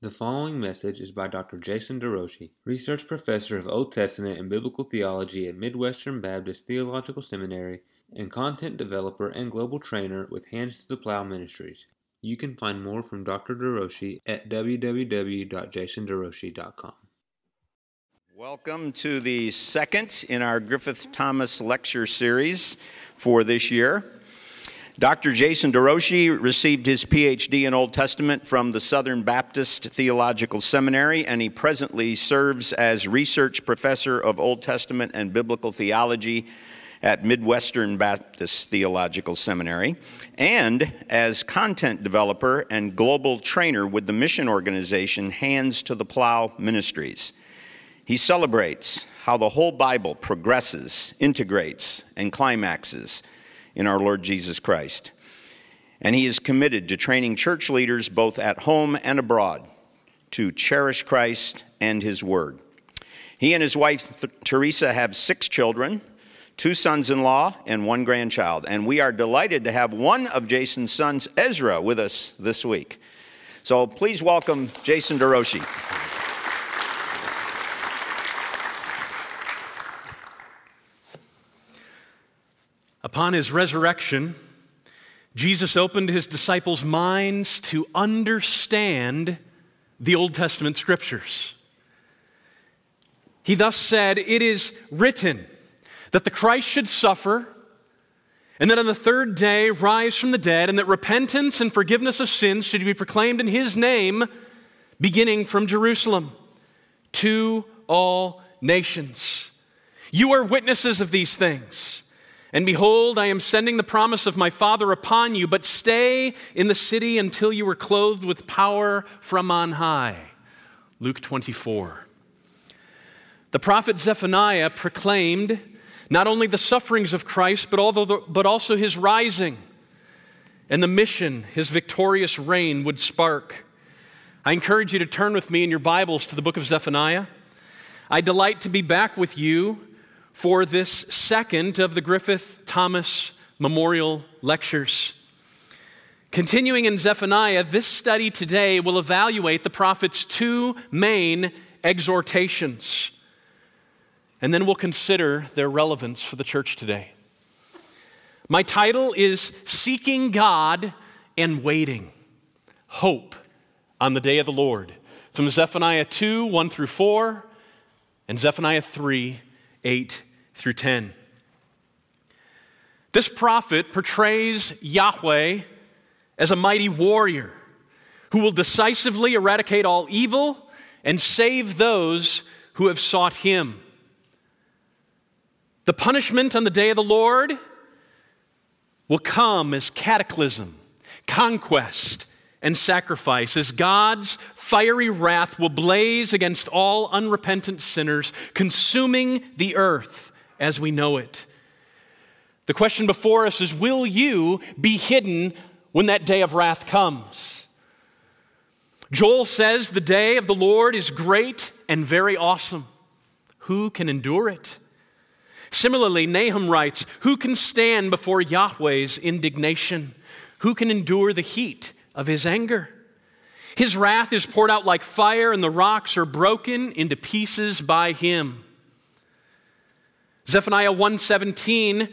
The following message is by Dr. Jason DeRouchie, Research Professor of Old Testament and Biblical Theology at Midwestern Baptist Theological Seminary and content developer and global trainer with Hands to the Plow Ministries. You can find more from Dr. DeRouchie at www.jasonderouchie.com. Welcome to the second in our Griffith Thomas lecture series for this year. Dr. Jason DeRouchie received his PhD in Old Testament from the Southern Baptist Theological Seminary, and he presently serves as research professor of Old Testament and Biblical Theology at Midwestern Baptist Theological Seminary, and as content developer and global trainer with the mission organization Hands to the Plow Ministries. He celebrates how the whole Bible progresses, integrates, and climaxes in our Lord Jesus Christ. And he is committed to training church leaders both at home and abroad to cherish Christ and his word. He and his wife, Teresa, have six children two sons in law and one grandchild. And we are delighted to have one of Jason's sons, Ezra, with us this week. So please welcome Jason DeRouchie. Upon his resurrection, Jesus opened his disciples' minds to understand the Old Testament scriptures. He thus said, It is written that the Christ should suffer, and that on the third day rise from the dead, and that repentance and forgiveness of sins should be proclaimed in his name, beginning from Jerusalem to all nations. You are witnesses of these things. And behold, I am sending the promise of my Father upon you, but stay in the city until you are clothed with power from on high. Luke 24. The prophet Zephaniah proclaimed not only the sufferings of Christ, but, but also his rising and the mission his victorious reign would spark. I encourage you to turn with me in your Bibles to the book of Zephaniah. I delight to be back with you for this second of the Griffith Thomas Memorial Lectures. Continuing in Zephaniah, this study today will evaluate the prophet's two main exhortations and then we'll consider their relevance for the church today. My title is Seeking God and Waiting Hope on the Day of the Lord from Zephaniah 2 1 through 4 and Zephaniah 3 8 through 10. This prophet portrays Yahweh as a mighty warrior who will decisively eradicate all evil and save those who have sought him. The punishment on the day of the Lord will come as cataclysm, conquest, and sacrifice, as God's fiery wrath will blaze against all unrepentant sinners, consuming the earth as we know it. The question before us is Will you be hidden when that day of wrath comes? Joel says the day of the Lord is great and very awesome. Who can endure it? Similarly, Nahum writes Who can stand before Yahweh's indignation? Who can endure the heat of his anger? His wrath is poured out like fire, and the rocks are broken into pieces by him. Zephaniah 117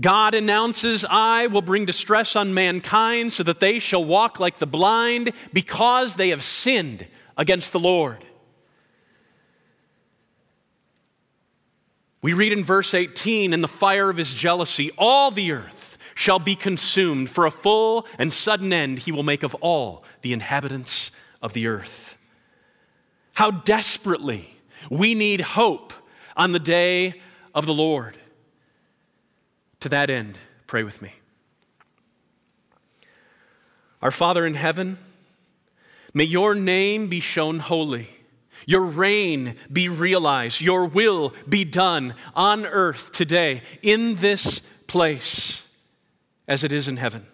God announces, I will bring distress on mankind so that they shall walk like the blind because they have sinned against the Lord. We read in verse 18, in the fire of his jealousy, all the earth shall be consumed. For a full and sudden end he will make of all the inhabitants of the earth. How desperately we need hope on the day of the Lord. To that end, pray with me. Our Father in heaven, may your name be shown holy. Your reign be realized. Your will be done on earth today, in this place, as it is in heaven.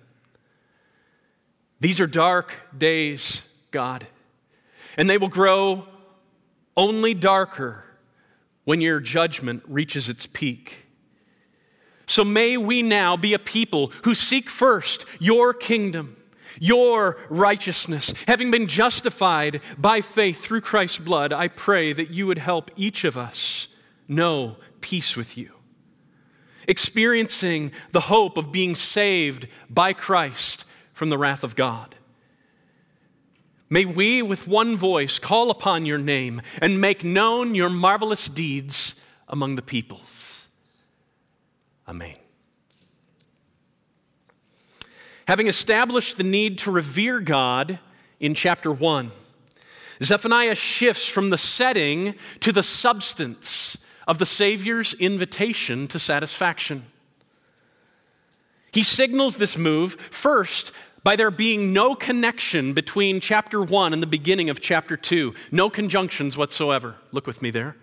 These are dark days, God, and they will grow only darker when your judgment reaches its peak. So may we now be a people who seek first your kingdom your righteousness, having been justified by faith through Christ's blood, I pray that you would help each of us know peace with you. Experiencing the hope of being saved by Christ from the wrath of God. May we, with one voice, call upon your name and make known your marvelous deeds among the peoples. Amen. Having established the need to revere God in chapter 1, Zephaniah shifts from the setting to the substance of the Savior's invitation to satisfaction. He signals this move first by there being no connection between chapter 1 and the beginning of chapter 2, no conjunctions whatsoever. Look with me there.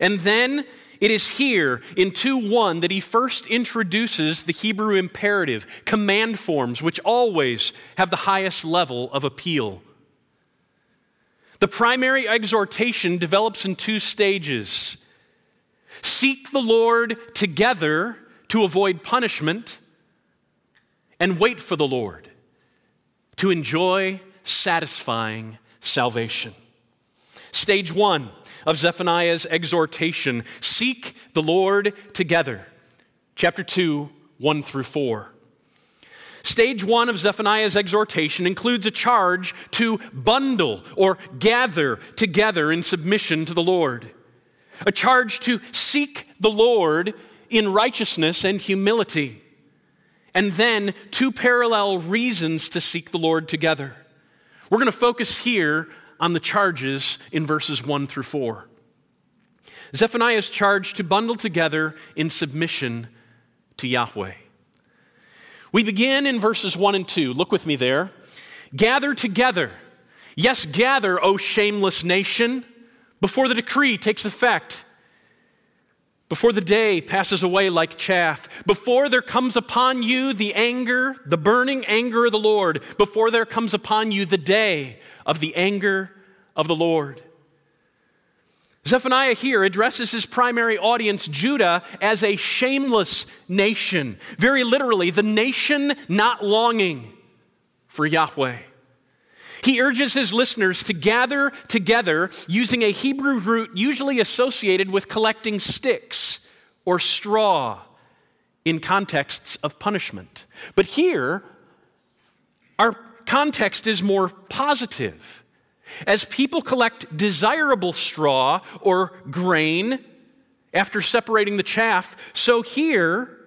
And then it is here in 2 1 that he first introduces the Hebrew imperative, command forms, which always have the highest level of appeal. The primary exhortation develops in two stages seek the Lord together to avoid punishment, and wait for the Lord to enjoy satisfying salvation. Stage one of Zephaniah's exhortation seek the Lord together. Chapter 2, 1 through 4. Stage one of Zephaniah's exhortation includes a charge to bundle or gather together in submission to the Lord, a charge to seek the Lord in righteousness and humility, and then two parallel reasons to seek the Lord together. We're going to focus here on the charges in verses 1 through 4. Zephaniah is charged to bundle together in submission to Yahweh. We begin in verses 1 and 2. Look with me there. Gather together. Yes, gather, O shameless nation, before the decree takes effect, before the day passes away like chaff, before there comes upon you the anger, the burning anger of the Lord, before there comes upon you the day of the anger of the Lord. Zephaniah here addresses his primary audience, Judah, as a shameless nation. Very literally, the nation not longing for Yahweh. He urges his listeners to gather together using a Hebrew root usually associated with collecting sticks or straw in contexts of punishment. But here, our context is more positive. As people collect desirable straw or grain after separating the chaff, so here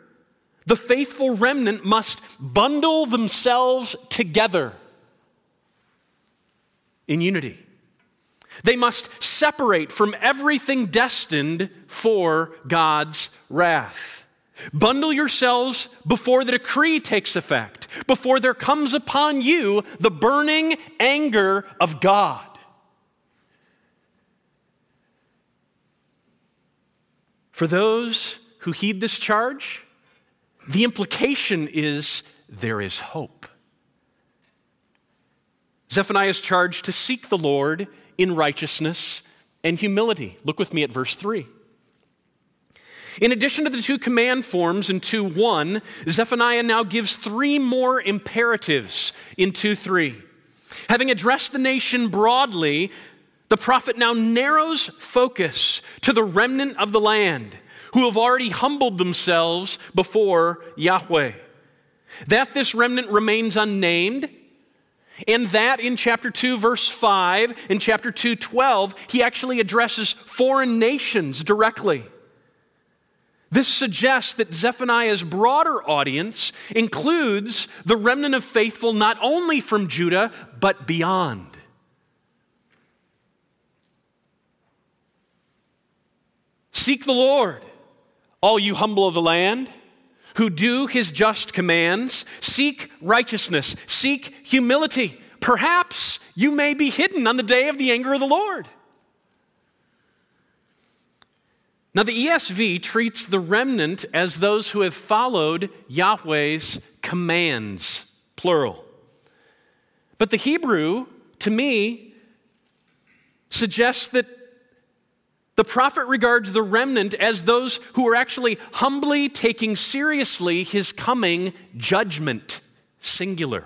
the faithful remnant must bundle themselves together in unity. They must separate from everything destined for God's wrath. Bundle yourselves before the decree takes effect, before there comes upon you the burning anger of God. For those who heed this charge, the implication is there is hope. Zephaniah is charged to seek the Lord in righteousness and humility. Look with me at verse 3. In addition to the two command forms in 2 1, Zephaniah now gives three more imperatives in 2 3. Having addressed the nation broadly, the prophet now narrows focus to the remnant of the land who have already humbled themselves before Yahweh. That this remnant remains unnamed, and that in chapter 2, verse 5, in chapter 2, 12, he actually addresses foreign nations directly. This suggests that Zephaniah's broader audience includes the remnant of faithful not only from Judah, but beyond. Seek the Lord, all you humble of the land who do his just commands. Seek righteousness, seek humility. Perhaps you may be hidden on the day of the anger of the Lord. Now, the ESV treats the remnant as those who have followed Yahweh's commands, plural. But the Hebrew, to me, suggests that the prophet regards the remnant as those who are actually humbly taking seriously his coming judgment, singular.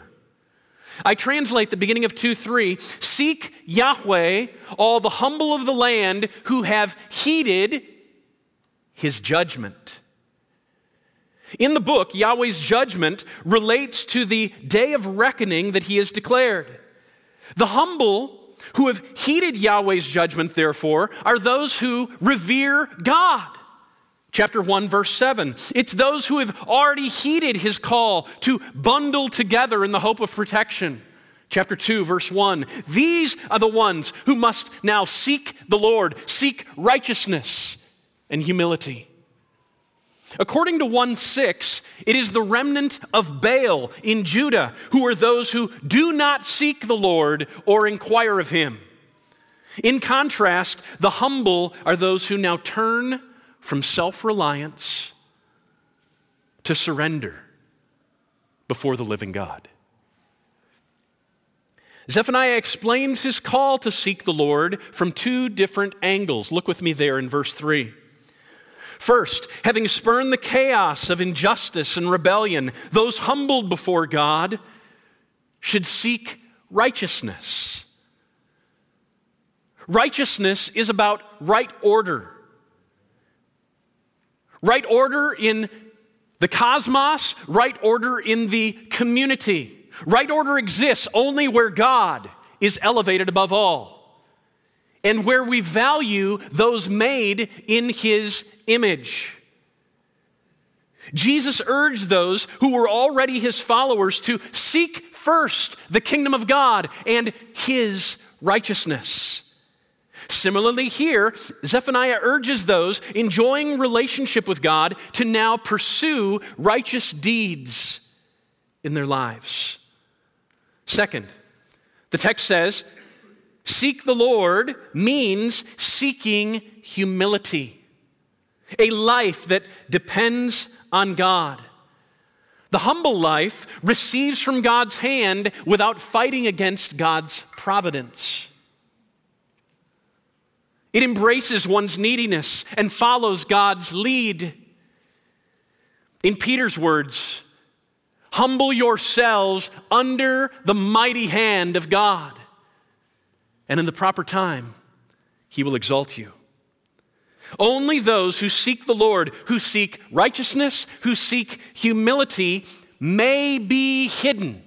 I translate the beginning of 2 3 Seek Yahweh, all the humble of the land who have heeded his judgment. In the book, Yahweh's judgment relates to the day of reckoning that he has declared. The humble who have heeded Yahweh's judgment, therefore, are those who revere God. Chapter 1, verse 7. It's those who have already heeded his call to bundle together in the hope of protection. Chapter 2, verse 1. These are the ones who must now seek the Lord, seek righteousness and humility. According to 1 6, it is the remnant of Baal in Judah who are those who do not seek the Lord or inquire of him. In contrast, the humble are those who now turn from self reliance to surrender before the living God. Zephaniah explains his call to seek the Lord from two different angles. Look with me there in verse 3. First, having spurned the chaos of injustice and rebellion, those humbled before God should seek righteousness. Righteousness is about right order. Right order in the cosmos, right order in the community. Right order exists only where God is elevated above all and where we value those made in his image. Jesus urged those who were already his followers to seek first the kingdom of God and his righteousness. Similarly, here, Zephaniah urges those enjoying relationship with God to now pursue righteous deeds in their lives. Second, the text says, Seek the Lord means seeking humility, a life that depends on God. The humble life receives from God's hand without fighting against God's providence. It embraces one's neediness and follows God's lead. In Peter's words, humble yourselves under the mighty hand of God and in the proper time, he will exalt you. Only those who seek the Lord, who seek righteousness, who seek humility, may be hidden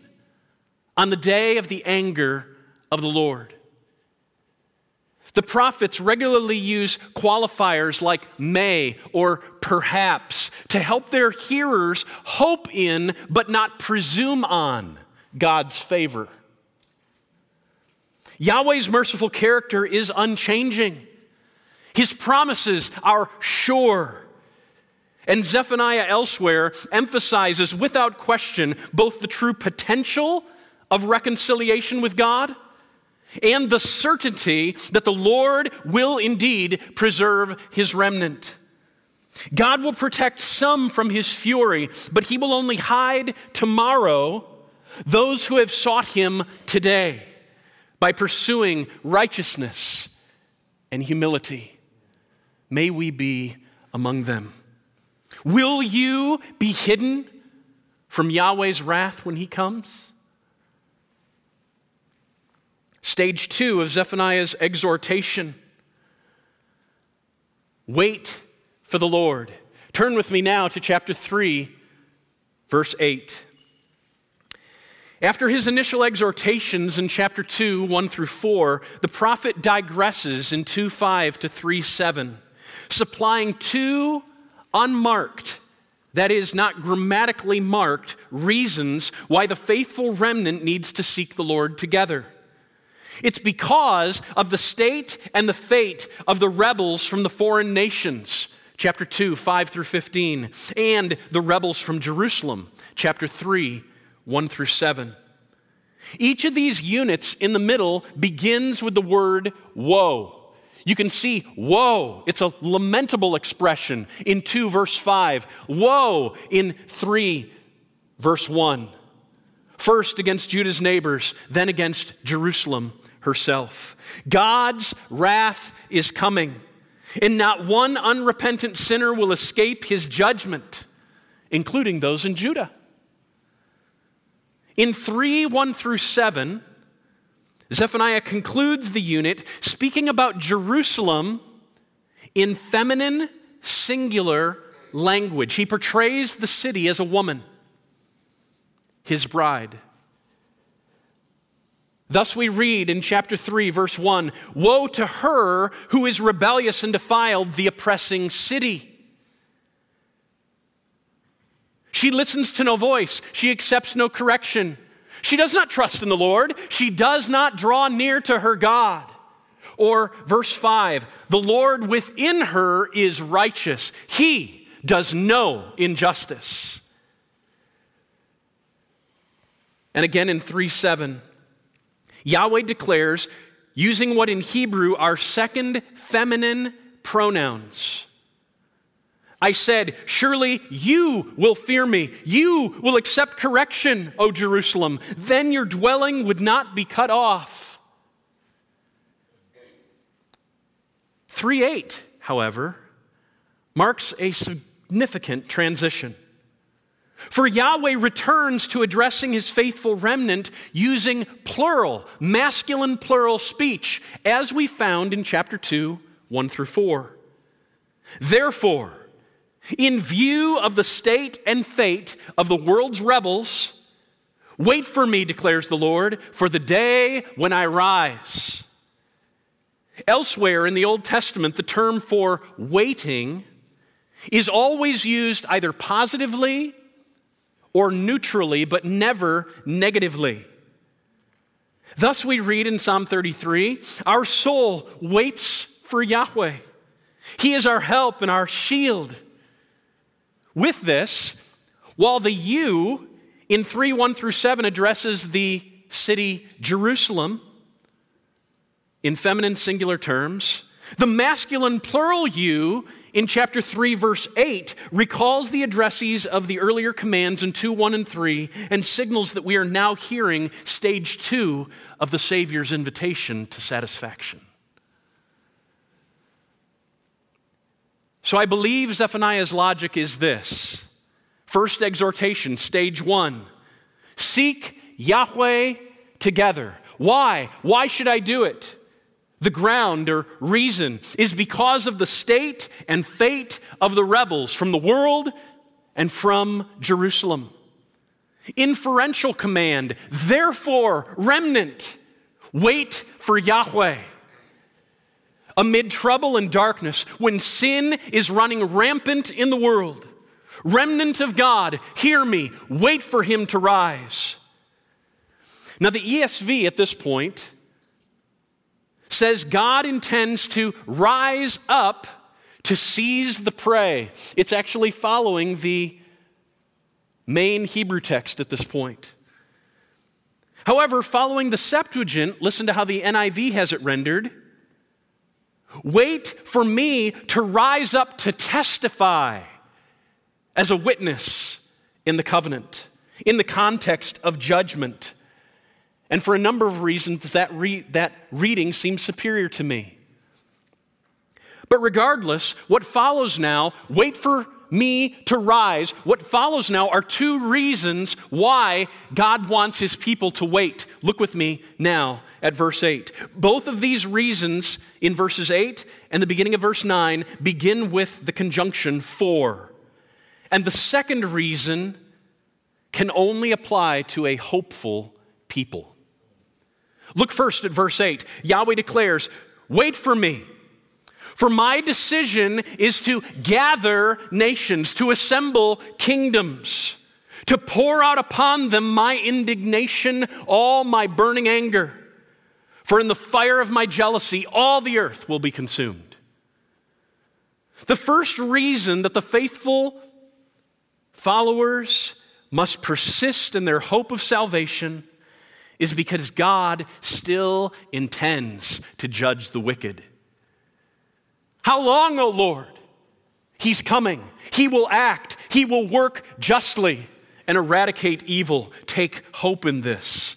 on the day of the anger of the Lord. The prophets regularly use qualifiers like may or perhaps to help their hearers hope in but not presume on God's favor. Yahweh's merciful character is unchanging. His promises are sure. And Zephaniah elsewhere emphasizes without question both the true potential of reconciliation with God and the certainty that the Lord will indeed preserve his remnant. God will protect some from his fury, but he will only hide tomorrow those who have sought him today by pursuing righteousness and humility. May we be among them. Will you be hidden from Yahweh's wrath when he comes? Stage two of Zephaniah's exhortation wait for the Lord. Turn with me now to chapter 3, verse 8. After his initial exhortations in chapter 2, 1 through 4, the prophet digresses in 2 5 to 3 7, supplying two unmarked, that is, not grammatically marked, reasons why the faithful remnant needs to seek the Lord together. It's because of the state and the fate of the rebels from the foreign nations, chapter 2, 5 through 15, and the rebels from Jerusalem, chapter 3, 1 through 7. Each of these units in the middle begins with the word woe. You can see woe, it's a lamentable expression in 2 verse 5, woe in 3 verse 1. First against Judah's neighbors, then against Jerusalem herself. God's wrath is coming, and not one unrepentant sinner will escape his judgment, including those in Judah. In 3 1 through 7, Zephaniah concludes the unit speaking about Jerusalem in feminine, singular language. He portrays the city as a woman, his bride. Thus we read in chapter 3, verse 1 Woe to her who is rebellious and defiled, the oppressing city. She listens to no voice, she accepts no correction. She does not trust in the Lord, she does not draw near to her God. Or verse 5 The Lord within her is righteous, he does no injustice. And again in 3 7, Yahweh declares, using what in Hebrew are second feminine pronouns. I said, Surely you will fear me. You will accept correction, O Jerusalem. Then your dwelling would not be cut off. 3 8, however, marks a significant transition. For Yahweh returns to addressing his faithful remnant using plural, masculine plural speech, as we found in chapter 2, 1 through 4. Therefore, in view of the state and fate of the world's rebels, wait for me, declares the Lord, for the day when I rise. Elsewhere in the Old Testament, the term for waiting is always used either positively or neutrally, but never negatively. Thus, we read in Psalm 33 Our soul waits for Yahweh. He is our help and our shield. With this, while the you in 3 1 through 7 addresses the city Jerusalem in feminine singular terms, the masculine plural you in chapter 3, verse 8, recalls the addressees of the earlier commands in 2, 1, and 3, and signals that we are now hearing stage 2 of the Savior's invitation to satisfaction. So I believe Zephaniah's logic is this first exhortation, stage one seek Yahweh together. Why? Why should I do it? The ground or reason is because of the state and fate of the rebels from the world and from Jerusalem. Inferential command, therefore, remnant, wait for Yahweh. Amid trouble and darkness, when sin is running rampant in the world, remnant of God, hear me, wait for him to rise. Now, the ESV at this point says God intends to rise up to seize the prey. It's actually following the main Hebrew text at this point. However, following the Septuagint, listen to how the NIV has it rendered. Wait for me to rise up to testify as a witness in the covenant, in the context of judgment. And for a number of reasons, that, re- that reading seems superior to me. But regardless, what follows now, wait for me to rise. What follows now are two reasons why God wants his people to wait. Look with me now at verse 8. Both of these reasons in verses 8 and the beginning of verse 9 begin with the conjunction for. And the second reason can only apply to a hopeful people. Look first at verse 8. Yahweh declares, Wait for me for my decision is to gather nations, to assemble kingdoms, to pour out upon them my indignation, all my burning anger. For in the fire of my jealousy, all the earth will be consumed. The first reason that the faithful followers must persist in their hope of salvation is because God still intends to judge the wicked. How long, O Lord? He's coming. He will act. He will work justly and eradicate evil. Take hope in this.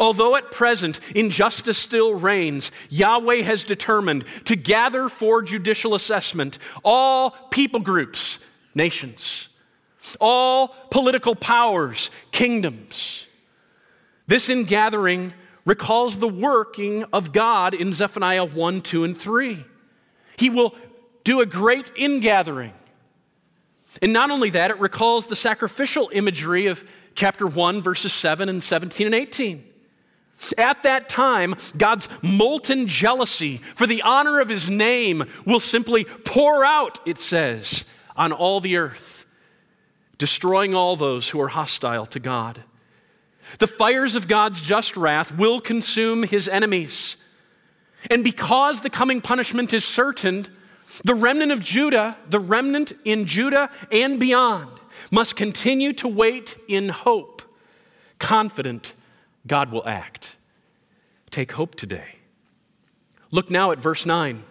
Although at present injustice still reigns, Yahweh has determined to gather for judicial assessment all people groups, nations, all political powers, kingdoms. This ingathering recalls the working of God in Zephaniah 1, 2, and 3. He will do a great ingathering. And not only that, it recalls the sacrificial imagery of chapter 1, verses 7 and 17 and 18. At that time, God's molten jealousy for the honor of his name will simply pour out, it says, on all the earth, destroying all those who are hostile to God. The fires of God's just wrath will consume his enemies. And because the coming punishment is certain, the remnant of Judah, the remnant in Judah and beyond, must continue to wait in hope, confident God will act. Take hope today. Look now at verse 9.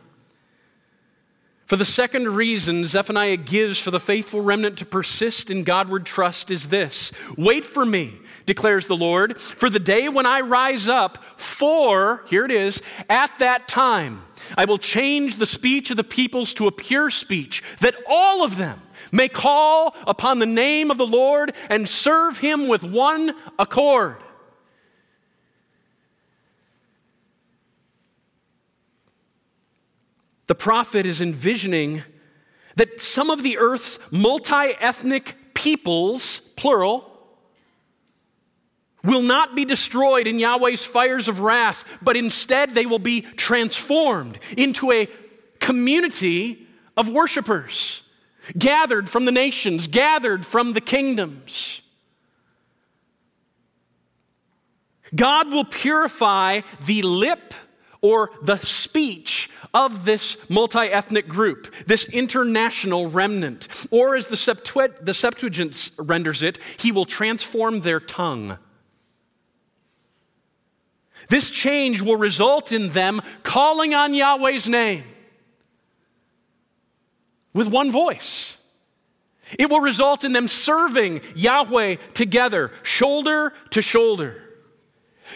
For the second reason Zephaniah gives for the faithful remnant to persist in Godward trust is this Wait for me, declares the Lord, for the day when I rise up, for, here it is, at that time I will change the speech of the peoples to a pure speech, that all of them may call upon the name of the Lord and serve him with one accord. The prophet is envisioning that some of the earth's multi ethnic peoples, plural, will not be destroyed in Yahweh's fires of wrath, but instead they will be transformed into a community of worshipers, gathered from the nations, gathered from the kingdoms. God will purify the lip or the speech of this multi ethnic group, this international remnant. Or as the, Septuagint, the Septuagint renders it, he will transform their tongue. This change will result in them calling on Yahweh's name with one voice. It will result in them serving Yahweh together, shoulder to shoulder.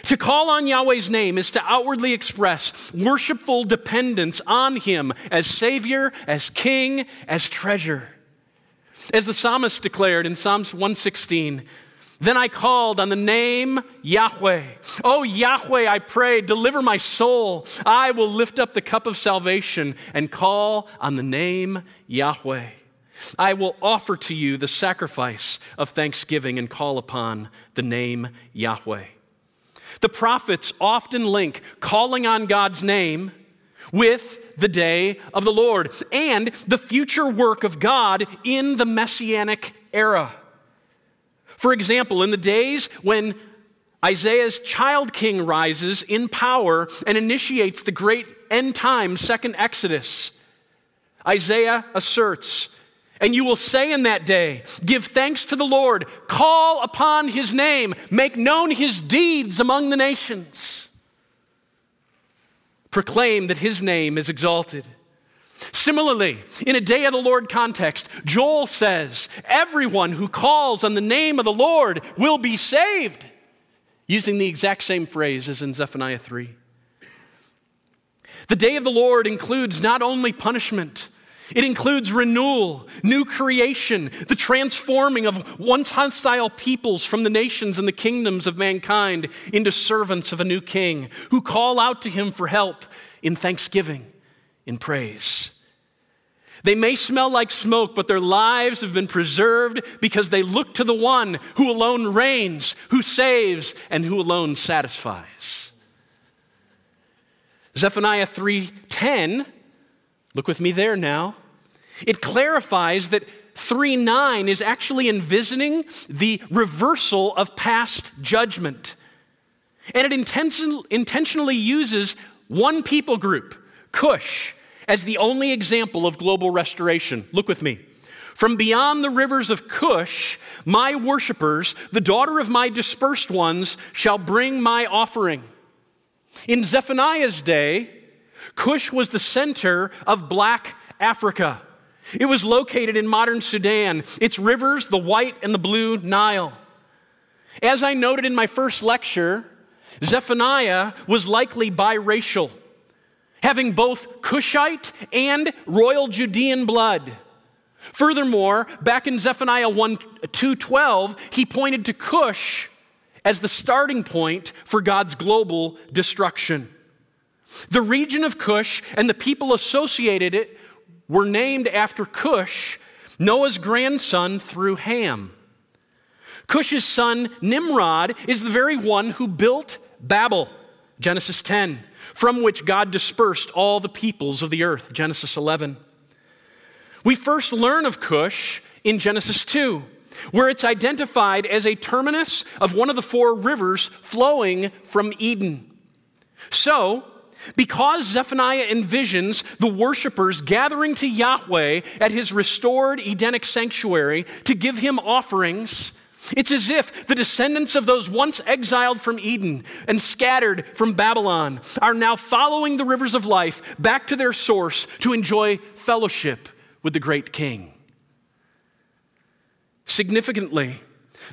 To call on Yahweh's name is to outwardly express worshipful dependence on Him as Savior, as King, as treasure. As the psalmist declared in Psalms 116, then I called on the name Yahweh. Oh, Yahweh, I pray, deliver my soul. I will lift up the cup of salvation and call on the name Yahweh. I will offer to you the sacrifice of thanksgiving and call upon the name Yahweh. The prophets often link calling on God's name with the day of the Lord and the future work of God in the messianic era. For example, in the days when Isaiah's child king rises in power and initiates the great end time second Exodus, Isaiah asserts and you will say in that day, Give thanks to the Lord, call upon his name, make known his deeds among the nations. Proclaim that his name is exalted. Similarly, in a day of the Lord context, Joel says, Everyone who calls on the name of the Lord will be saved, using the exact same phrase as in Zephaniah 3. The day of the Lord includes not only punishment, it includes renewal, new creation, the transforming of once hostile peoples from the nations and the kingdoms of mankind into servants of a new king who call out to him for help in thanksgiving, in praise. They may smell like smoke, but their lives have been preserved because they look to the one who alone reigns, who saves, and who alone satisfies. Zephaniah 3:10 Look with me there now. It clarifies that 3 9 is actually envisioning the reversal of past judgment. And it intentionally uses one people group, Cush, as the only example of global restoration. Look with me. From beyond the rivers of Cush, my worshippers, the daughter of my dispersed ones, shall bring my offering. In Zephaniah's day, Cush was the center of black Africa. It was located in modern Sudan, its rivers, the white and the blue Nile. As I noted in my first lecture, Zephaniah was likely biracial, having both Cushite and royal Judean blood. Furthermore, back in Zephaniah 1 2:12, he pointed to Cush as the starting point for God's global destruction. The region of Cush and the people associated it were named after Cush, Noah's grandson through Ham. Cush's son Nimrod is the very one who built Babel, Genesis 10, from which God dispersed all the peoples of the earth, Genesis 11. We first learn of Cush in Genesis 2, where it's identified as a terminus of one of the four rivers flowing from Eden. So, because Zephaniah envisions the worshipers gathering to Yahweh at his restored Edenic sanctuary to give him offerings, it's as if the descendants of those once exiled from Eden and scattered from Babylon are now following the rivers of life back to their source to enjoy fellowship with the great king. Significantly,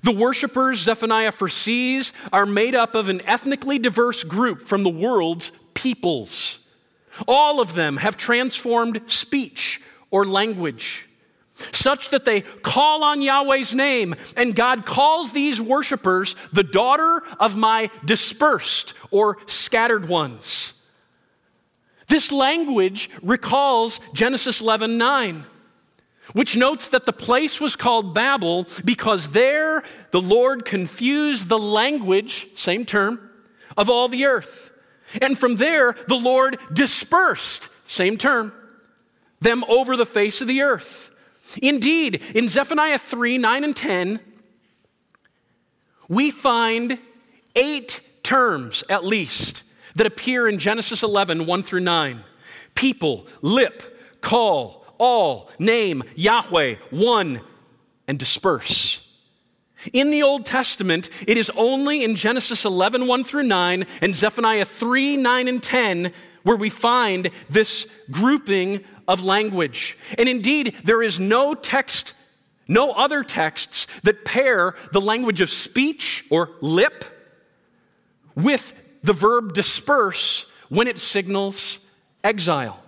the worshippers Zephaniah foresees are made up of an ethnically diverse group from the world's peoples. All of them have transformed speech or language such that they call on Yahweh's name, and God calls these worshipers the daughter of my dispersed or scattered ones. This language recalls Genesis 11 9, which notes that the place was called Babel because there the Lord confused the language, same term, of all the earth. And from there the Lord dispersed, same term, them over the face of the earth. Indeed, in Zephaniah 3 9 and 10, we find eight terms at least that appear in Genesis 11 1 through 9 people, lip, call, all, name, Yahweh, one, and disperse. In the Old Testament, it is only in Genesis 11 1 through 9 and Zephaniah 3 9 and 10 where we find this grouping of language. And indeed, there is no text, no other texts that pair the language of speech or lip with the verb disperse when it signals exile.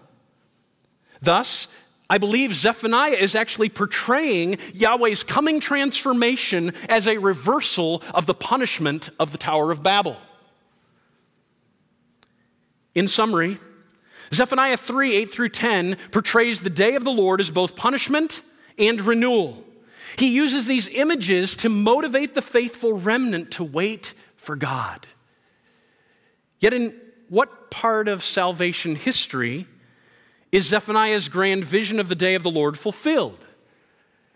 Thus, I believe Zephaniah is actually portraying Yahweh's coming transformation as a reversal of the punishment of the Tower of Babel. In summary, Zephaniah 3 8 through 10 portrays the day of the Lord as both punishment and renewal. He uses these images to motivate the faithful remnant to wait for God. Yet, in what part of salvation history is Zephaniah's grand vision of the day of the Lord fulfilled?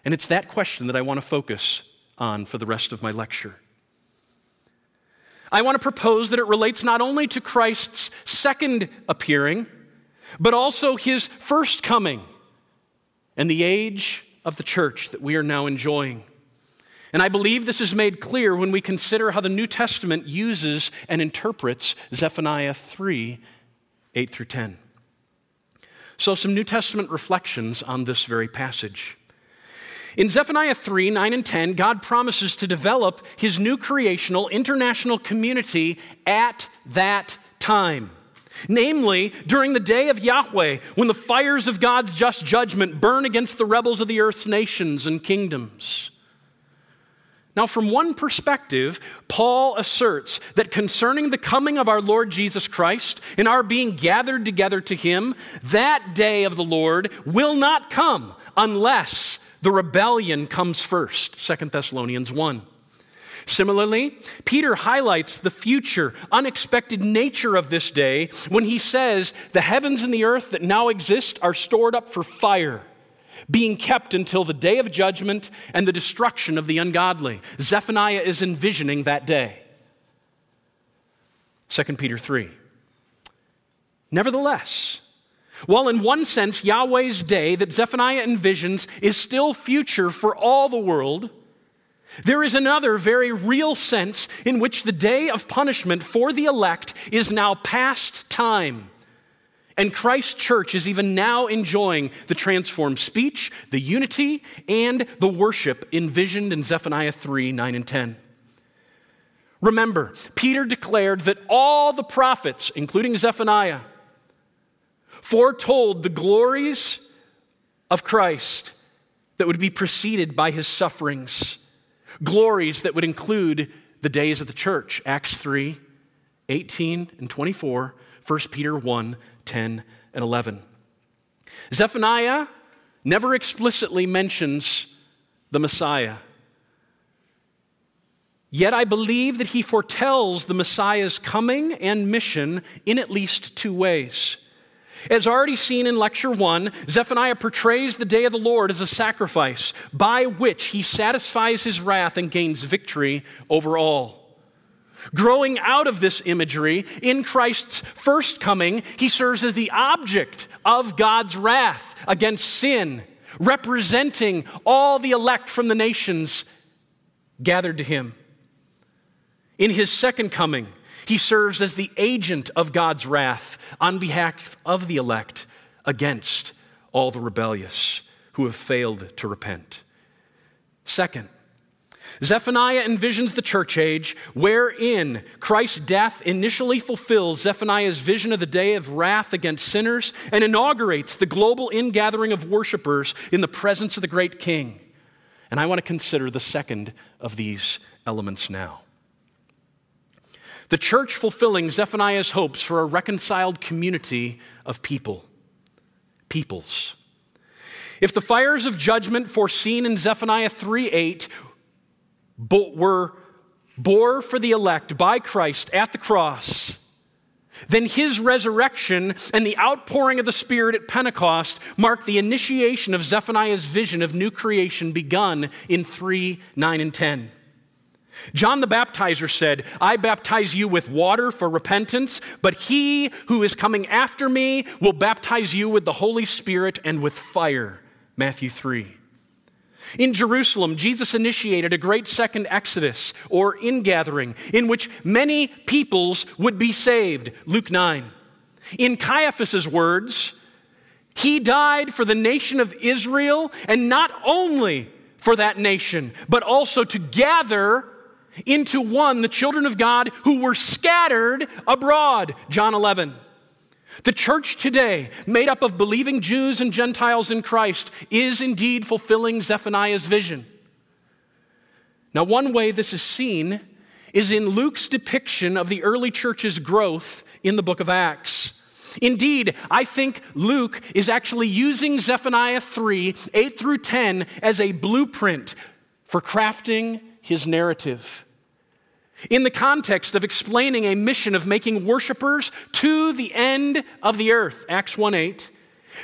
And it's that question that I want to focus on for the rest of my lecture. I want to propose that it relates not only to Christ's second appearing, but also his first coming and the age of the church that we are now enjoying. And I believe this is made clear when we consider how the New Testament uses and interprets Zephaniah 3 8 through 10. So, some New Testament reflections on this very passage. In Zephaniah 3 9 and 10, God promises to develop his new creational international community at that time. Namely, during the day of Yahweh, when the fires of God's just judgment burn against the rebels of the earth's nations and kingdoms. Now, from one perspective, Paul asserts that concerning the coming of our Lord Jesus Christ and our being gathered together to him, that day of the Lord will not come unless the rebellion comes first. 2 Thessalonians 1. Similarly, Peter highlights the future, unexpected nature of this day when he says, The heavens and the earth that now exist are stored up for fire, being kept until the day of judgment and the destruction of the ungodly. Zephaniah is envisioning that day. 2 Peter 3. Nevertheless, while in one sense Yahweh's day that Zephaniah envisions is still future for all the world, there is another very real sense in which the day of punishment for the elect is now past time. And Christ's church is even now enjoying the transformed speech, the unity, and the worship envisioned in Zephaniah 3 9 and 10. Remember, Peter declared that all the prophets, including Zephaniah, foretold the glories of Christ that would be preceded by his sufferings glories that would include the days of the church Acts 3, 18 and 24, 1 Peter 1, 10 and 11. Zephaniah never explicitly mentions the Messiah. Yet I believe that he foretells the Messiah's coming and mission in at least two ways. As already seen in lecture one, Zephaniah portrays the day of the Lord as a sacrifice by which he satisfies his wrath and gains victory over all. Growing out of this imagery, in Christ's first coming, he serves as the object of God's wrath against sin, representing all the elect from the nations gathered to him. In his second coming, he serves as the agent of God's wrath on behalf of the elect against all the rebellious who have failed to repent. Second, Zephaniah envisions the church age wherein Christ's death initially fulfills Zephaniah's vision of the day of wrath against sinners and inaugurates the global ingathering of worshipers in the presence of the great king. And I want to consider the second of these elements now. The church fulfilling Zephaniah's hopes for a reconciled community of people, peoples. If the fires of judgment foreseen in Zephaniah 3 8 were bore for the elect by Christ at the cross, then his resurrection and the outpouring of the Spirit at Pentecost mark the initiation of Zephaniah's vision of new creation begun in 3 9 and 10. John the Baptizer said, I baptize you with water for repentance, but he who is coming after me will baptize you with the Holy Spirit and with fire. Matthew 3. In Jerusalem, Jesus initiated a great second exodus or ingathering in which many peoples would be saved. Luke 9. In Caiaphas's words, he died for the nation of Israel and not only for that nation, but also to gather into one the children of God who were scattered abroad. John 11. The church today, made up of believing Jews and Gentiles in Christ, is indeed fulfilling Zephaniah's vision. Now, one way this is seen is in Luke's depiction of the early church's growth in the book of Acts. Indeed, I think Luke is actually using Zephaniah 3 8 through 10 as a blueprint for crafting his narrative. In the context of explaining a mission of making worshipers to the end of the earth, Acts 1 8,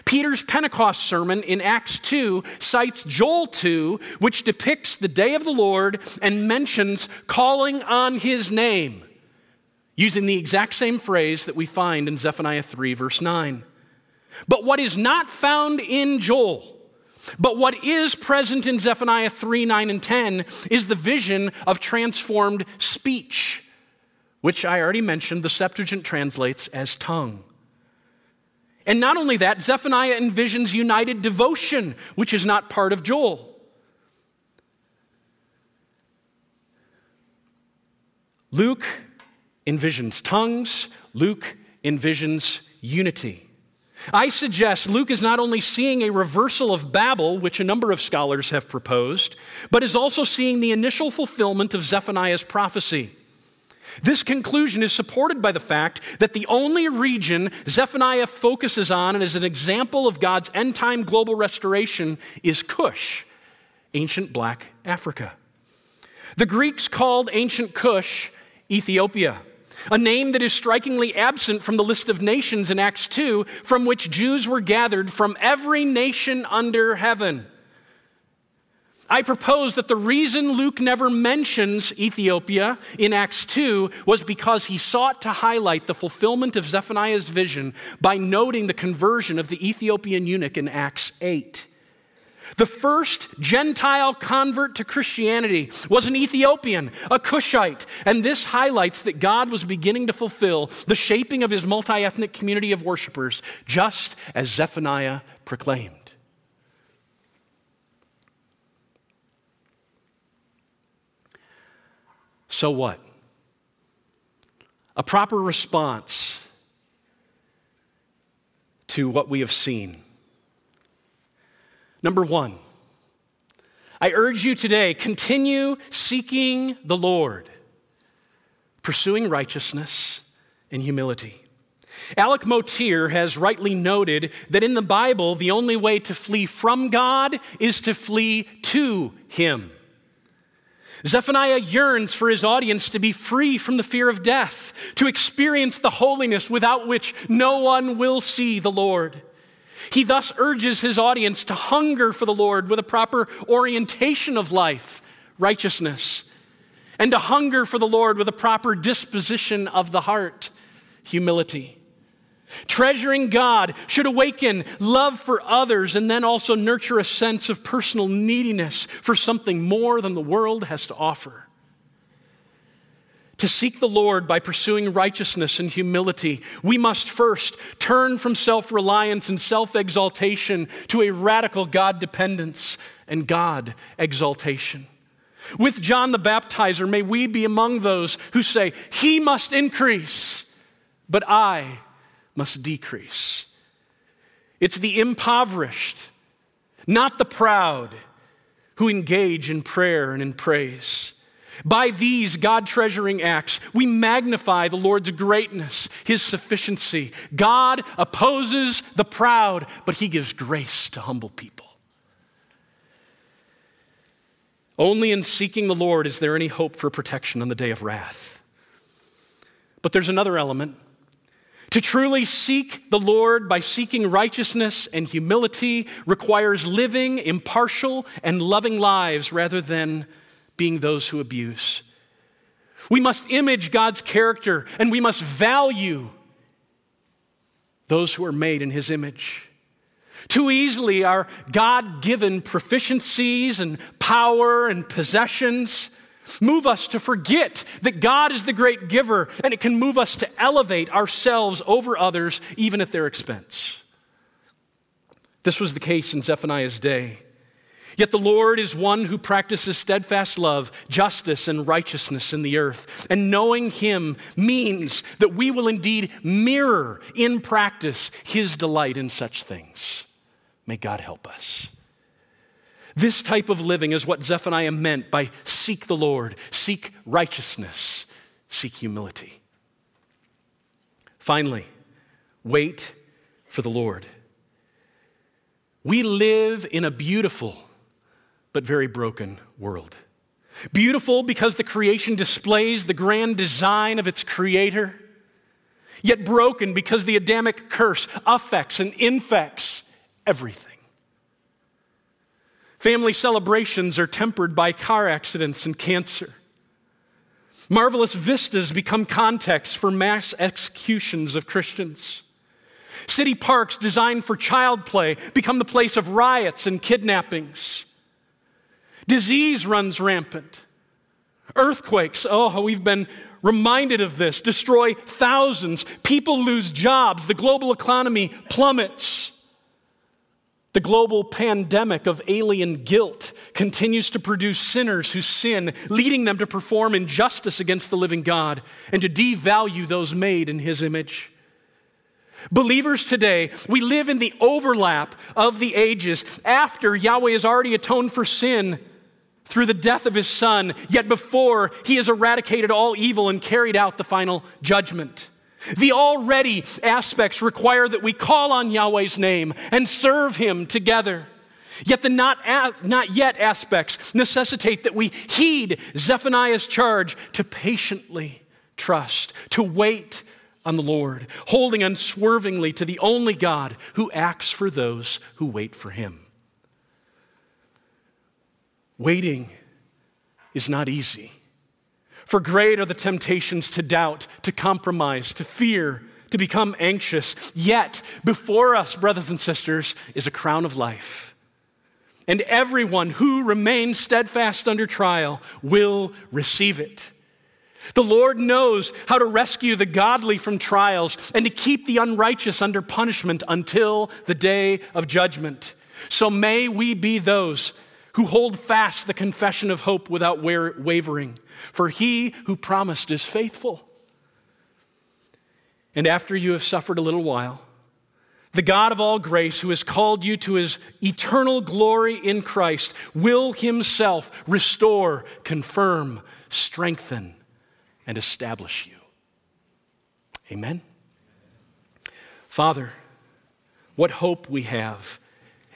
Peter's Pentecost sermon in Acts 2 cites Joel 2, which depicts the day of the Lord and mentions calling on his name, using the exact same phrase that we find in Zephaniah 3, verse 9. But what is not found in Joel, but what is present in Zephaniah 3 9 and 10 is the vision of transformed speech, which I already mentioned, the Septuagint translates as tongue. And not only that, Zephaniah envisions united devotion, which is not part of Joel. Luke envisions tongues, Luke envisions unity. I suggest Luke is not only seeing a reversal of Babel, which a number of scholars have proposed, but is also seeing the initial fulfillment of Zephaniah's prophecy. This conclusion is supported by the fact that the only region Zephaniah focuses on and is an example of God's end time global restoration is Cush, ancient black Africa. The Greeks called ancient Cush Ethiopia a name that is strikingly absent from the list of nations in Acts 2, from which Jews were gathered from every nation under heaven. I propose that the reason Luke never mentions Ethiopia in Acts 2 was because he sought to highlight the fulfillment of Zephaniah's vision by noting the conversion of the Ethiopian eunuch in Acts 8. The first Gentile convert to Christianity was an Ethiopian, a Cushite, and this highlights that God was beginning to fulfill the shaping of his multi ethnic community of worshipers, just as Zephaniah proclaimed. So what? A proper response to what we have seen Number one, I urge you today continue seeking the Lord. pursuing righteousness and humility. Alec Motyer has rightly noted that in the Bible, the only way to flee from God is to flee to Him. Zephaniah yearns for his audience to be free from the fear of death, to experience the holiness without which no one will see the Lord. He thus urges his audience to hunger for the Lord with a proper orientation of life, righteousness, and to hunger for the Lord with a proper disposition of the heart, humility. Treasuring God should awaken love for others and then also nurture a sense of personal neediness for something more than the world has to offer. To seek the Lord by pursuing righteousness and humility, we must first turn from self reliance and self exaltation to a radical God dependence and God exaltation. With John the Baptizer, may we be among those who say, He must increase, but I must decrease. It's the impoverished, not the proud, who engage in prayer and in praise. By these God treasuring acts, we magnify the Lord's greatness, His sufficiency. God opposes the proud, but He gives grace to humble people. Only in seeking the Lord is there any hope for protection on the day of wrath. But there's another element to truly seek the Lord by seeking righteousness and humility requires living impartial and loving lives rather than being those who abuse. We must image God's character and we must value those who are made in His image. Too easily, our God given proficiencies and power and possessions move us to forget that God is the great giver, and it can move us to elevate ourselves over others, even at their expense. This was the case in Zephaniah's day. Yet the Lord is one who practices steadfast love, justice, and righteousness in the earth. And knowing Him means that we will indeed mirror in practice His delight in such things. May God help us. This type of living is what Zephaniah meant by seek the Lord, seek righteousness, seek humility. Finally, wait for the Lord. We live in a beautiful but very broken world. Beautiful because the creation displays the grand design of its creator, yet broken because the Adamic curse affects and infects everything. Family celebrations are tempered by car accidents and cancer. Marvelous vistas become context for mass executions of Christians. City parks designed for child play become the place of riots and kidnappings. Disease runs rampant. Earthquakes, oh, we've been reminded of this, destroy thousands. People lose jobs. The global economy plummets. The global pandemic of alien guilt continues to produce sinners who sin, leading them to perform injustice against the living God and to devalue those made in His image. Believers today, we live in the overlap of the ages after Yahweh has already atoned for sin through the death of His Son, yet before He has eradicated all evil and carried out the final judgment. The already aspects require that we call on Yahweh's name and serve Him together. Yet the not, a, not yet aspects necessitate that we heed Zephaniah's charge to patiently trust, to wait on the Lord, holding unswervingly to the only God who acts for those who wait for Him. Waiting is not easy. For great are the temptations to doubt, to compromise, to fear, to become anxious. Yet, before us, brothers and sisters, is a crown of life. And everyone who remains steadfast under trial will receive it. The Lord knows how to rescue the godly from trials and to keep the unrighteous under punishment until the day of judgment. So may we be those who hold fast the confession of hope without wavering. For he who promised is faithful. And after you have suffered a little while, the God of all grace, who has called you to his eternal glory in Christ, will himself restore, confirm, strengthen, and establish you. Amen. Father, what hope we have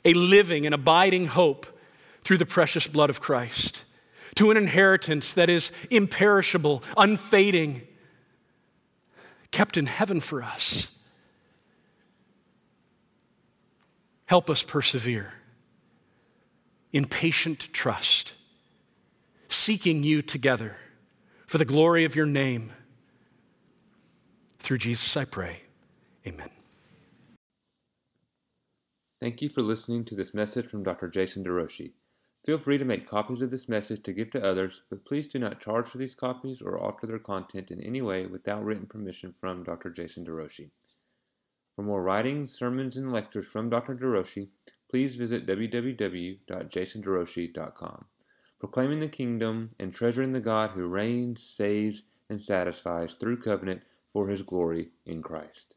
a living and abiding hope through the precious blood of Christ, to an inheritance that is imperishable, unfading, kept in heaven for us. Help us persevere in patient trust, seeking you together for the glory of your name. Through Jesus, I pray. Amen. Thank you for listening to this message from Dr. Jason DeRouchie. Feel free to make copies of this message to give to others, but please do not charge for these copies or alter their content in any way without written permission from Dr. Jason DeRouchie. For more writings, sermons, and lectures from Dr. DeRouchie, please visit www.jasonderouchie.com. Proclaiming the kingdom and treasuring the God who reigns, saves, and satisfies through covenant for his glory in Christ.